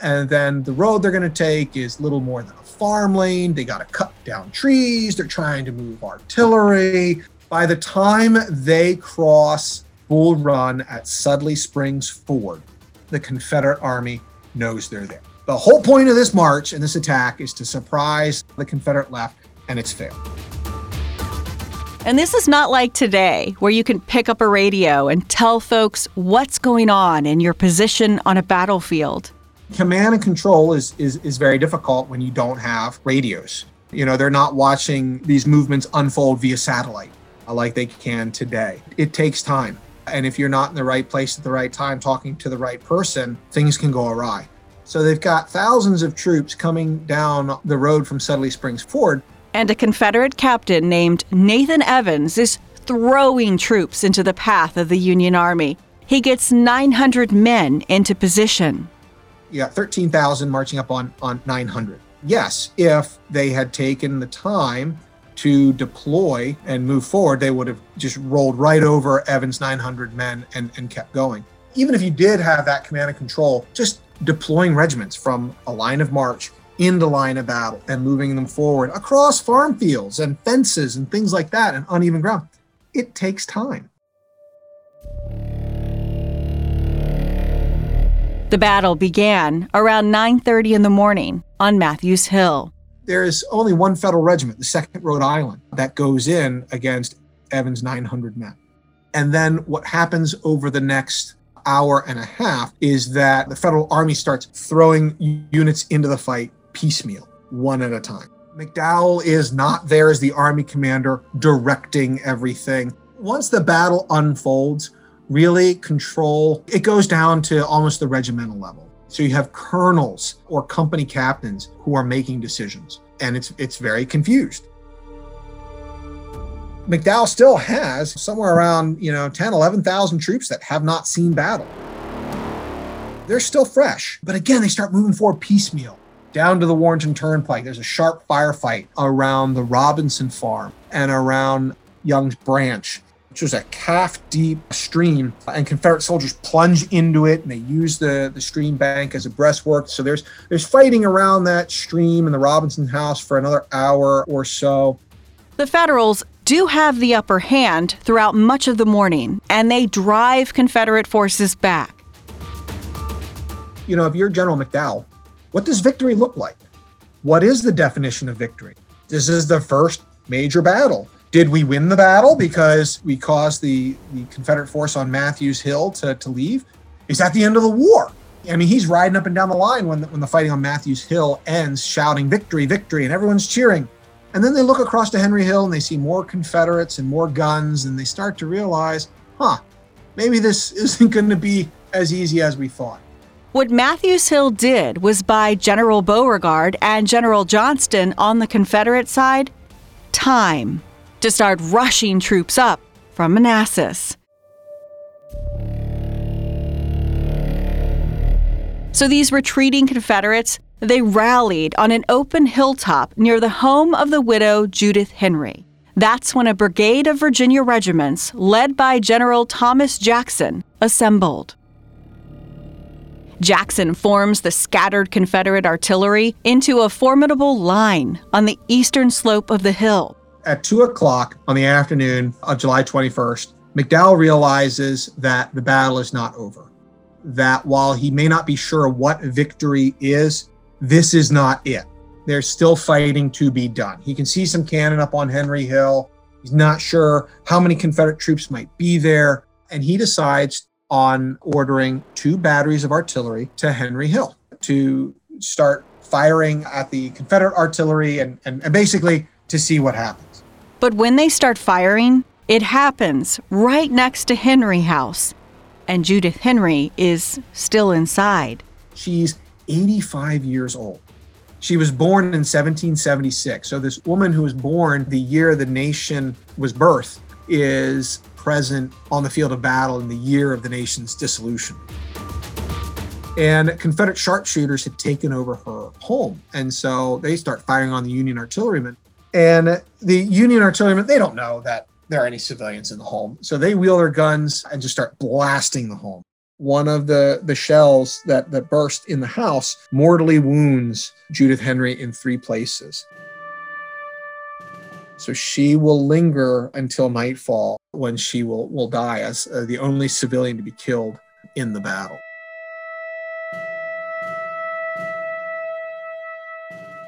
And then the road they're going to take is little more than a farm lane. They got to cut down trees. They're trying to move artillery. By the time they cross Bull Run at Sudley Springs Ford, the Confederate Army knows they're there. The whole point of this march and this attack is to surprise the Confederate left, and it's failed. And this is not like today, where you can pick up a radio and tell folks what's going on in your position on a battlefield. Command and control is, is, is very difficult when you don't have radios. You know, they're not watching these movements unfold via satellite uh, like they can today. It takes time. And if you're not in the right place at the right time, talking to the right person, things can go awry. So they've got thousands of troops coming down the road from Sudley Springs Ford. And a Confederate captain named Nathan Evans is throwing troops into the path of the Union Army. He gets 900 men into position. You got 13,000 marching up on, on 900. Yes, if they had taken the time to deploy and move forward, they would have just rolled right over Evans' 900 men and, and kept going. Even if you did have that command and control, just deploying regiments from a line of march into line of battle and moving them forward across farm fields and fences and things like that and uneven ground, it takes time. The battle began around 9:30 in the morning on Matthews Hill there is only one federal regiment, the 2nd Rhode Island, that goes in against Evans' 900 men. And then what happens over the next hour and a half is that the federal army starts throwing units into the fight piecemeal, one at a time. McDowell is not there as the army commander directing everything. Once the battle unfolds, really control, it goes down to almost the regimental level. So you have colonels or company captains who are making decisions, and it's it's very confused. McDowell still has somewhere around, you know, 10, 11,000 troops that have not seen battle. They're still fresh, but again, they start moving forward piecemeal down to the Warrenton Turnpike. There's a sharp firefight around the Robinson farm and around Young's Branch which was a calf deep stream, and Confederate soldiers plunge into it and they use the, the stream bank as a breastwork. So there's there's fighting around that stream and the Robinson house for another hour or so. The Federals do have the upper hand throughout much of the morning, and they drive Confederate forces back. You know, if you're General McDowell, what does victory look like? What is the definition of victory? This is the first major battle. Did we win the battle because we caused the, the Confederate force on Matthews Hill to, to leave? Is that the end of the war? I mean, he's riding up and down the line when the, when the fighting on Matthews Hill ends, shouting victory, victory, and everyone's cheering. And then they look across to Henry Hill and they see more Confederates and more guns, and they start to realize, huh, maybe this isn't going to be as easy as we thought. What Matthews Hill did was buy General Beauregard and General Johnston on the Confederate side time to start rushing troops up from Manassas. So these retreating Confederates, they rallied on an open hilltop near the home of the widow Judith Henry. That's when a brigade of Virginia regiments, led by General Thomas Jackson, assembled. Jackson forms the scattered Confederate artillery into a formidable line on the eastern slope of the hill. At two o'clock on the afternoon of July 21st, McDowell realizes that the battle is not over. That while he may not be sure what victory is, this is not it. There's still fighting to be done. He can see some cannon up on Henry Hill. He's not sure how many Confederate troops might be there. And he decides on ordering two batteries of artillery to Henry Hill to start firing at the Confederate artillery and, and, and basically to see what happens. But when they start firing, it happens right next to Henry House, and Judith Henry is still inside. She's 85 years old. She was born in 1776. So, this woman who was born the year the nation was birthed is present on the field of battle in the year of the nation's dissolution. And Confederate sharpshooters had taken over her home. And so they start firing on the Union artillerymen. And the Union artillerymen, they don't know that there are any civilians in the home. So they wheel their guns and just start blasting the home. One of the, the shells that, that burst in the house mortally wounds Judith Henry in three places. So she will linger until nightfall when she will, will die as uh, the only civilian to be killed in the battle.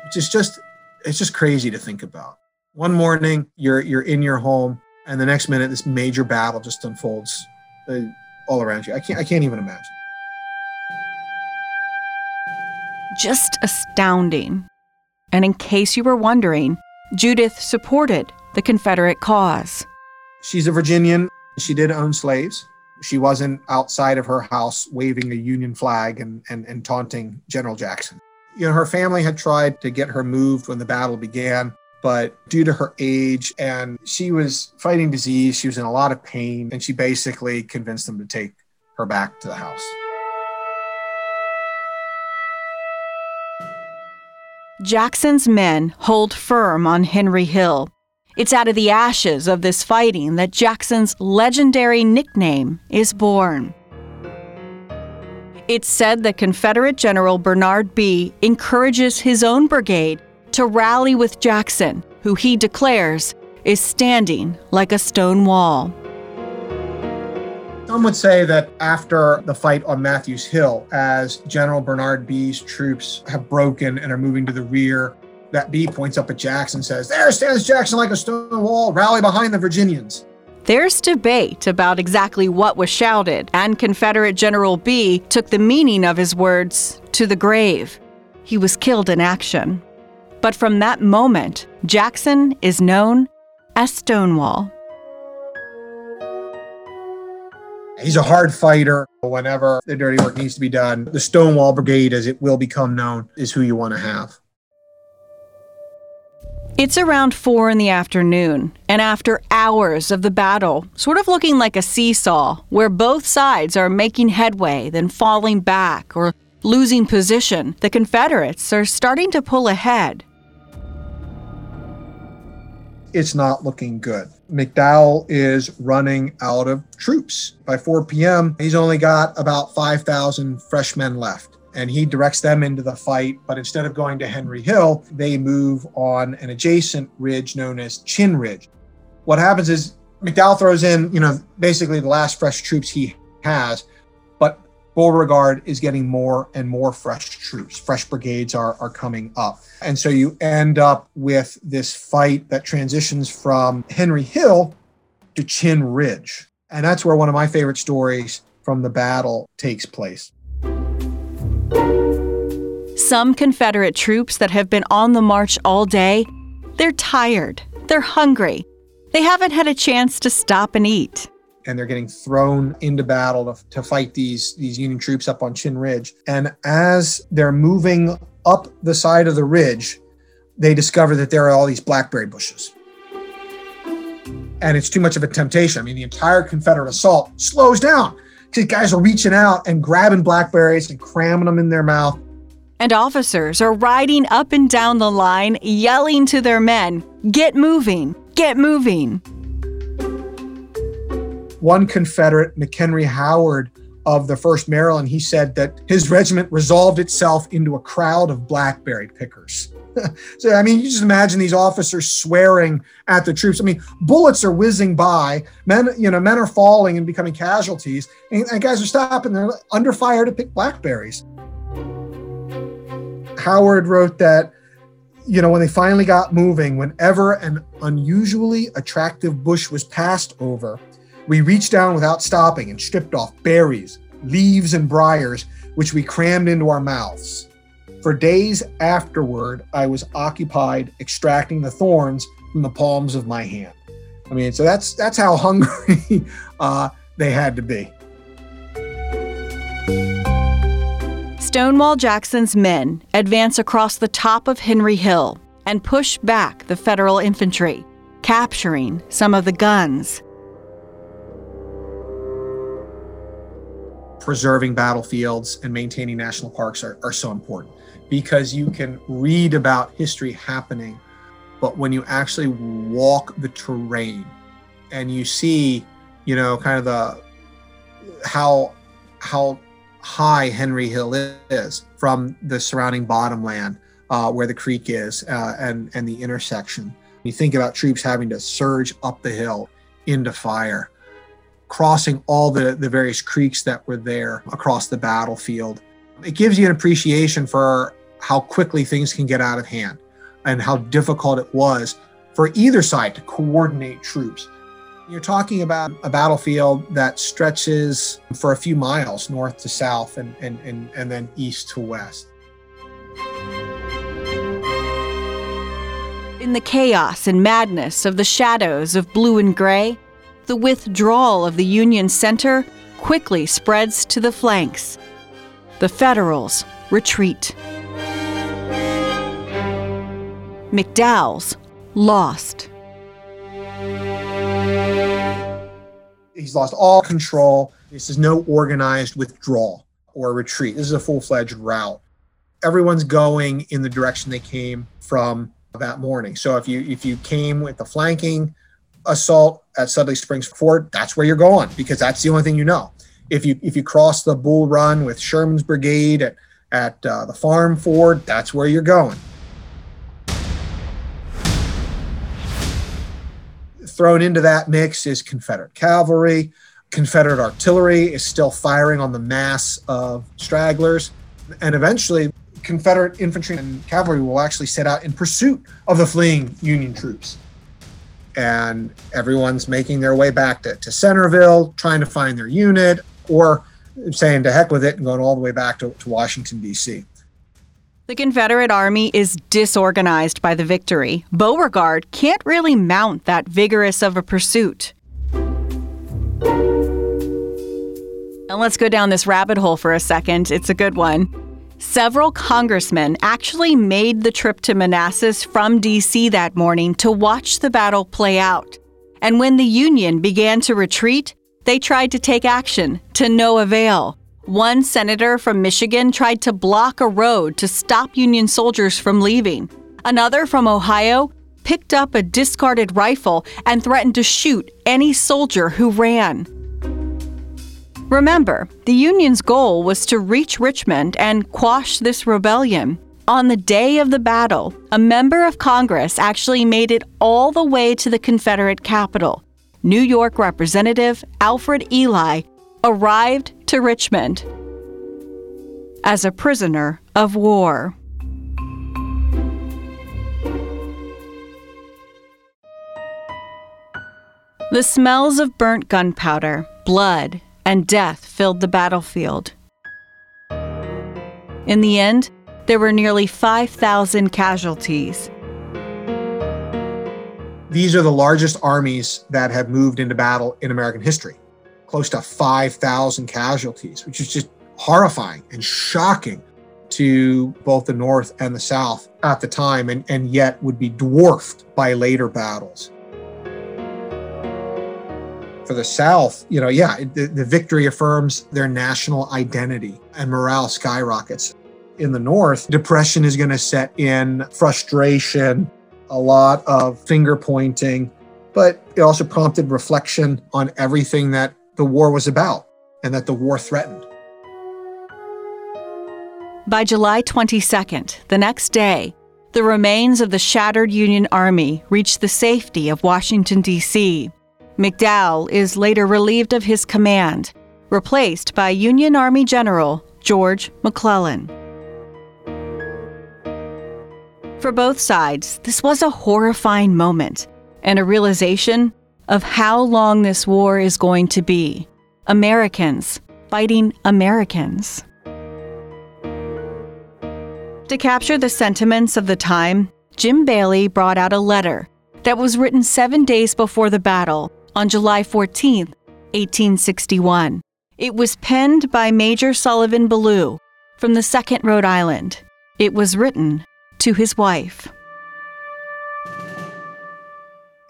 Which is just it's just crazy to think about. One morning you're you're in your home, and the next minute this major battle just unfolds uh, all around you. I can't I can't even imagine. Just astounding. And in case you were wondering, Judith supported the Confederate cause. She's a Virginian. She did own slaves. She wasn't outside of her house waving a Union flag and, and, and taunting General Jackson. You know, her family had tried to get her moved when the battle began, but due to her age and she was fighting disease, she was in a lot of pain, and she basically convinced them to take her back to the house. Jackson's men hold firm on Henry Hill. It's out of the ashes of this fighting that Jackson's legendary nickname is born. It's said that Confederate General Bernard Bee encourages his own brigade to rally with Jackson, who he declares is standing like a stone wall. Some would say that after the fight on Matthews Hill, as General Bernard Bee's troops have broken and are moving to the rear, that Bee points up at Jackson and says, There stands Jackson like a stone wall, rally behind the Virginians. There's debate about exactly what was shouted, and Confederate General Bee took the meaning of his words to the grave. He was killed in action. But from that moment, Jackson is known as Stonewall. He's a hard fighter. Whenever the dirty work needs to be done, the Stonewall Brigade, as it will become known, is who you want to have. It's around four in the afternoon, and after hours of the battle, sort of looking like a seesaw, where both sides are making headway, then falling back or losing position, the Confederates are starting to pull ahead. It's not looking good. McDowell is running out of troops. By 4 p.m., he's only got about 5,000 fresh men left. And he directs them into the fight. But instead of going to Henry Hill, they move on an adjacent ridge known as Chinn Ridge. What happens is McDowell throws in, you know, basically the last fresh troops he has, Beauregard is getting more and more fresh troops. Fresh brigades are, are coming up. And so you end up with this fight that transitions from Henry Hill to Chinn Ridge. And that's where one of my favorite stories from the battle takes place. Some Confederate troops that have been on the march all day, they're tired, they're hungry, they haven't had a chance to stop and eat. And they're getting thrown into battle to, to fight these, these Union troops up on Chinn Ridge. And as they're moving up the side of the ridge, they discover that there are all these blackberry bushes. And it's too much of a temptation. I mean, the entire Confederate assault slows down because guys are reaching out and grabbing blackberries and cramming them in their mouth. And officers are riding up and down the line, yelling to their men, Get moving, get moving. One Confederate, McHenry Howard of the 1st Maryland, he said that his regiment resolved itself into a crowd of blackberry pickers. so, I mean, you just imagine these officers swearing at the troops. I mean, bullets are whizzing by, men, you know, men are falling and becoming casualties, and, and guys are stopping. They're under fire to pick blackberries. Howard wrote that, you know, when they finally got moving, whenever an unusually attractive bush was passed over, we reached down without stopping and stripped off berries, leaves, and briars, which we crammed into our mouths. For days afterward, I was occupied extracting the thorns from the palms of my hand. I mean, so that's that's how hungry uh, they had to be. Stonewall Jackson's men advance across the top of Henry Hill and push back the Federal infantry, capturing some of the guns. Preserving battlefields and maintaining national parks are, are so important because you can read about history happening, but when you actually walk the terrain and you see, you know, kind of the how how high Henry Hill is from the surrounding bottomland uh, where the creek is uh, and and the intersection. You think about troops having to surge up the hill into fire, crossing all the the various creeks that were there across the battlefield. It gives you an appreciation for how quickly things can get out of hand and how difficult it was for either side to coordinate troops you're talking about a battlefield that stretches for a few miles north to south and, and, and, and then east to west. In the chaos and madness of the shadows of blue and gray, the withdrawal of the Union center quickly spreads to the flanks. The Federals retreat. McDowell's lost. He's lost all control. This is no organized withdrawal or retreat. This is a full fledged rout. Everyone's going in the direction they came from that morning. So if you if you came with the flanking assault at Sudley Springs Ford, that's where you're going because that's the only thing you know. If you if you cross the Bull Run with Sherman's brigade at at uh, the Farm Ford, that's where you're going. Thrown into that mix is Confederate cavalry. Confederate artillery is still firing on the mass of stragglers. And eventually, Confederate infantry and cavalry will actually set out in pursuit of the fleeing Union troops. And everyone's making their way back to, to Centreville, trying to find their unit, or saying to heck with it and going all the way back to, to Washington, D.C. The Confederate Army is disorganized by the victory. Beauregard can't really mount that vigorous of a pursuit. And let's go down this rabbit hole for a second. It's a good one. Several congressmen actually made the trip to Manassas from D.C. that morning to watch the battle play out. And when the Union began to retreat, they tried to take action to no avail. One senator from Michigan tried to block a road to stop Union soldiers from leaving. Another from Ohio picked up a discarded rifle and threatened to shoot any soldier who ran. Remember, the Union's goal was to reach Richmond and quash this rebellion. On the day of the battle, a member of Congress actually made it all the way to the Confederate capital. New York Representative Alfred Ely arrived to Richmond as a prisoner of war. The smells of burnt gunpowder, blood, and death filled the battlefield. In the end, there were nearly 5,000 casualties. These are the largest armies that have moved into battle in American history. Close to 5,000 casualties, which is just horrifying and shocking to both the North and the South at the time, and, and yet would be dwarfed by later battles for the South, you know, yeah, the, the victory affirms their national identity and morale skyrockets. In the North, depression is going to set in, frustration, a lot of finger pointing, but it also prompted reflection on everything that the war was about and that the war threatened. By July 22nd, the next day, the remains of the shattered Union Army reached the safety of Washington, D.C. McDowell is later relieved of his command, replaced by Union Army General George McClellan. For both sides, this was a horrifying moment and a realization of how long this war is going to be. Americans fighting Americans. To capture the sentiments of the time, Jim Bailey brought out a letter that was written seven days before the battle on July 14, 1861. It was penned by Major Sullivan Ballou from the 2nd Rhode Island. It was written to his wife.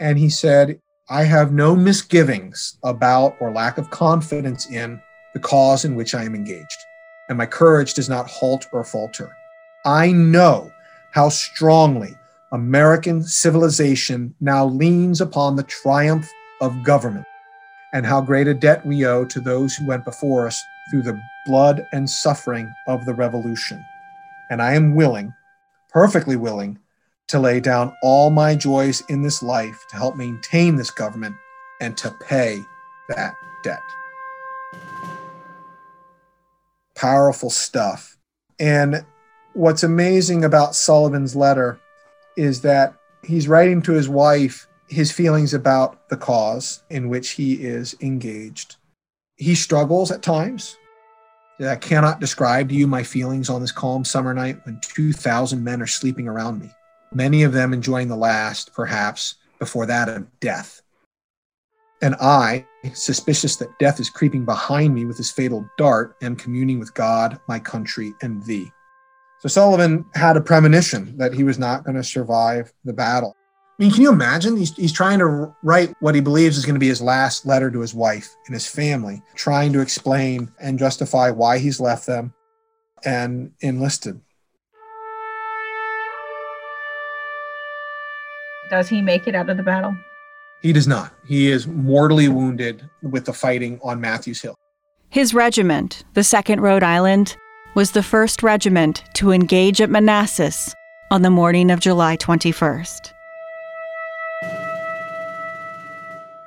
And he said, I have no misgivings about or lack of confidence in the cause in which I am engaged, and my courage does not halt or falter. I know how strongly American civilization now leans upon the triumph of government, and how great a debt we owe to those who went before us through the blood and suffering of the revolution. And I am willing, perfectly willing, to lay down all my joys in this life to help maintain this government and to pay that debt. Powerful stuff. And what's amazing about Sullivan's letter is that he's writing to his wife his feelings about the cause in which he is engaged. He struggles at times. I cannot describe to you my feelings on this calm summer night when 2,000 men are sleeping around me, many of them enjoying the last, perhaps, before that of death. And I, suspicious that death is creeping behind me with his fatal dart, am communing with God, my country, and thee. So Sullivan had a premonition that he was not going to survive the battle. I mean, can you imagine? He's, he's trying to write what he believes is going to be his last letter to his wife and his family, trying to explain and justify why he's left them and enlisted. Does he make it out of the battle? He does not. He is mortally wounded with the fighting on Matthews Hill. His regiment, the 2nd Rhode Island, was the first regiment to engage at Manassas on the morning of July 21st.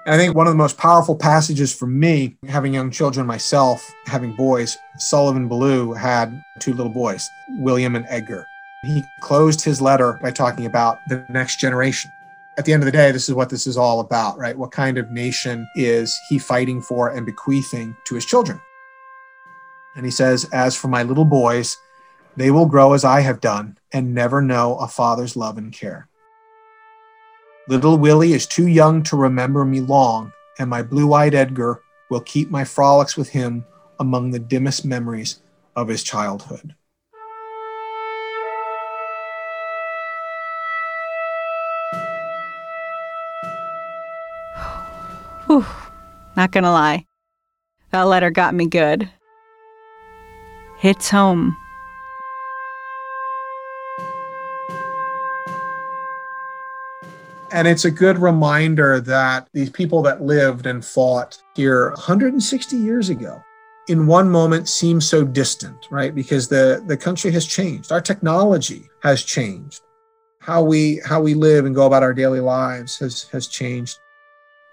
I think one of the most powerful passages for me, having young children myself, having boys, Sullivan Ballou had two little boys, William and Edgar. He closed his letter by talking about the next generation at the end of the day, this is what this is all about, right? What kind of nation is he fighting for and bequeathing to his children? And he says, As for my little boys, they will grow as I have done and never know a father's love and care. Little Willie is too young to remember me long, and my blue eyed Edgar will keep my frolics with him among the dimmest memories of his childhood. Whew, not gonna lie. That letter got me good. Hits home. And it's a good reminder that these people that lived and fought here 160 years ago in one moment seem so distant, right? Because the, the country has changed. Our technology has changed. How we how we live and go about our daily lives has has changed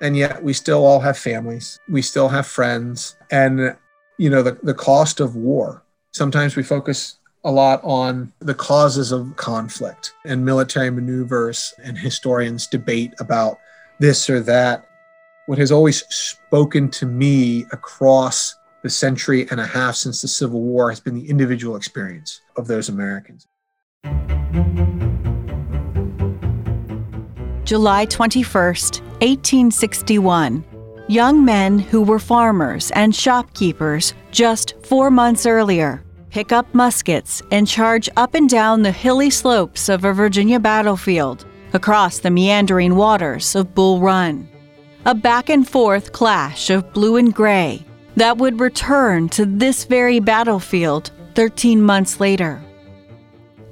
and yet we still all have families we still have friends and you know the, the cost of war sometimes we focus a lot on the causes of conflict and military maneuvers and historians debate about this or that. What has always spoken to me across the century and a half since the civil war has been the individual experience of those americans. July 21st, 1861. Young men who were farmers and shopkeepers just four months earlier pick up muskets and charge up and down the hilly slopes of a Virginia battlefield across the meandering waters of Bull Run. A back and forth clash of blue and gray that would return to this very battlefield 13 months later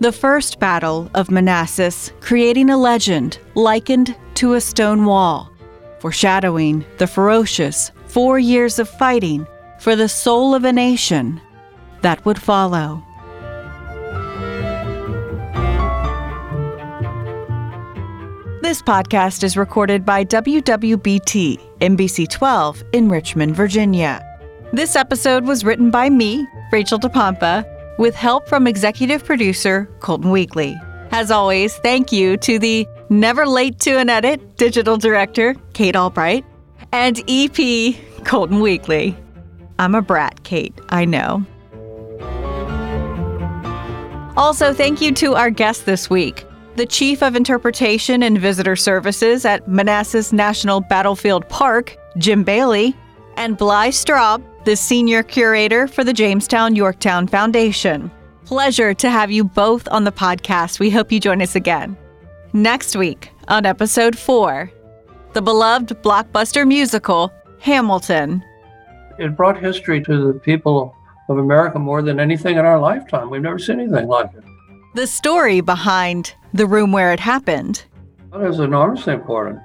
the First Battle of Manassas, creating a legend likened to a stone wall, foreshadowing the ferocious four years of fighting for the soul of a nation that would follow. This podcast is recorded by WWBT NBC 12 in Richmond, Virginia. This episode was written by me, Rachel DePompa, with help from executive producer Colton Weekly. As always, thank you to the never late to an edit digital director Kate Albright and EP Colton Weekly. I'm a brat, Kate, I know. Also, thank you to our guest this week, the Chief of Interpretation and Visitor Services at Manassas National Battlefield Park, Jim Bailey, and Bly Straube, the Senior Curator for the Jamestown Yorktown Foundation. Pleasure to have you both on the podcast. We hope you join us again. Next week on episode four, the beloved blockbuster musical, Hamilton. It brought history to the people of America more than anything in our lifetime. We've never seen anything like it. The story behind the room where it happened. That is enormously important.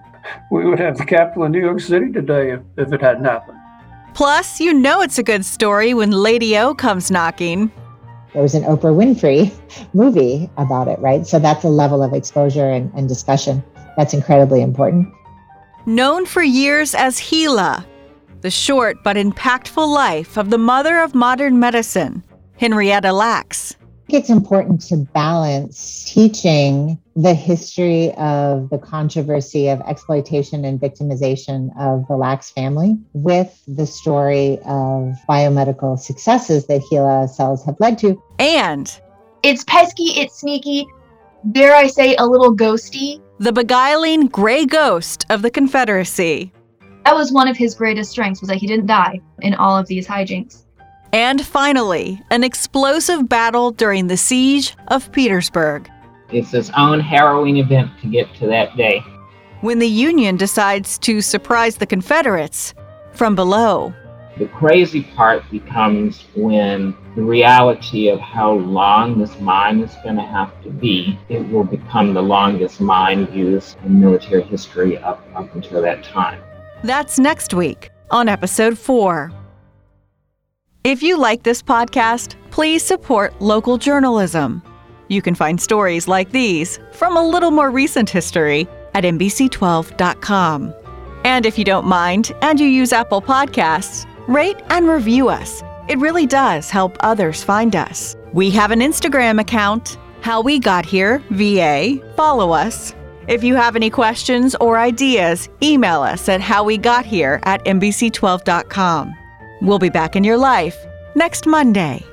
We would have the capital of New York City today if, if it hadn't happened. Plus, you know it's a good story when Lady O comes knocking. There was an Oprah Winfrey movie about it, right? So that's a level of exposure and, and discussion that's incredibly important. Known for years as HeLa, the short but impactful life of the mother of modern medicine, Henrietta Lacks it's important to balance teaching the history of the controversy of exploitation and victimization of the Lacks family with the story of biomedical successes that HeLa cells have led to. And it's pesky, it's sneaky, dare I say, a little ghosty. The beguiling gray ghost of the Confederacy. That was one of his greatest strengths was that he didn't die in all of these hijinks. And finally, an explosive battle during the siege of Petersburg. It's his own harrowing event to get to that day. When the Union decides to surprise the Confederates from below. The crazy part becomes when the reality of how long this mine is going to have to be, it will become the longest mine used in military history up, up until that time. That's next week on episode 4. If you like this podcast, please support local journalism. You can find stories like these from a little more recent history at NBC12.com. And if you don't mind and you use Apple Podcasts, rate and review us. It really does help others find us. We have an Instagram account, How We Got Here VA. Follow us. If you have any questions or ideas, email us at howwegothere at NBC12.com. We'll be back in your life next Monday.